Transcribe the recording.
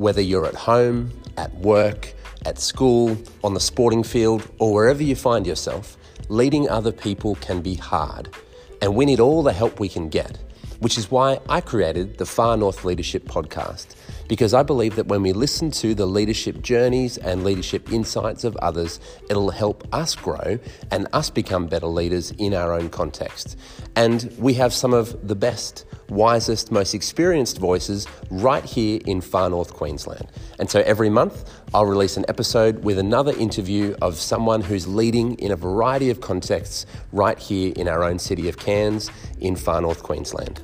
Whether you're at home, at work, at school, on the sporting field, or wherever you find yourself, leading other people can be hard. And we need all the help we can get, which is why I created the Far North Leadership Podcast because I believe that when we listen to the leadership journeys and leadership insights of others, it'll help us grow and us become better leaders in our own context. And we have some of the best, wisest, most experienced voices right here in far north Queensland. And so every month, I'll release an episode with another interview of someone who's leading in a variety of contexts right here in our own city of Cairns in far north Queensland.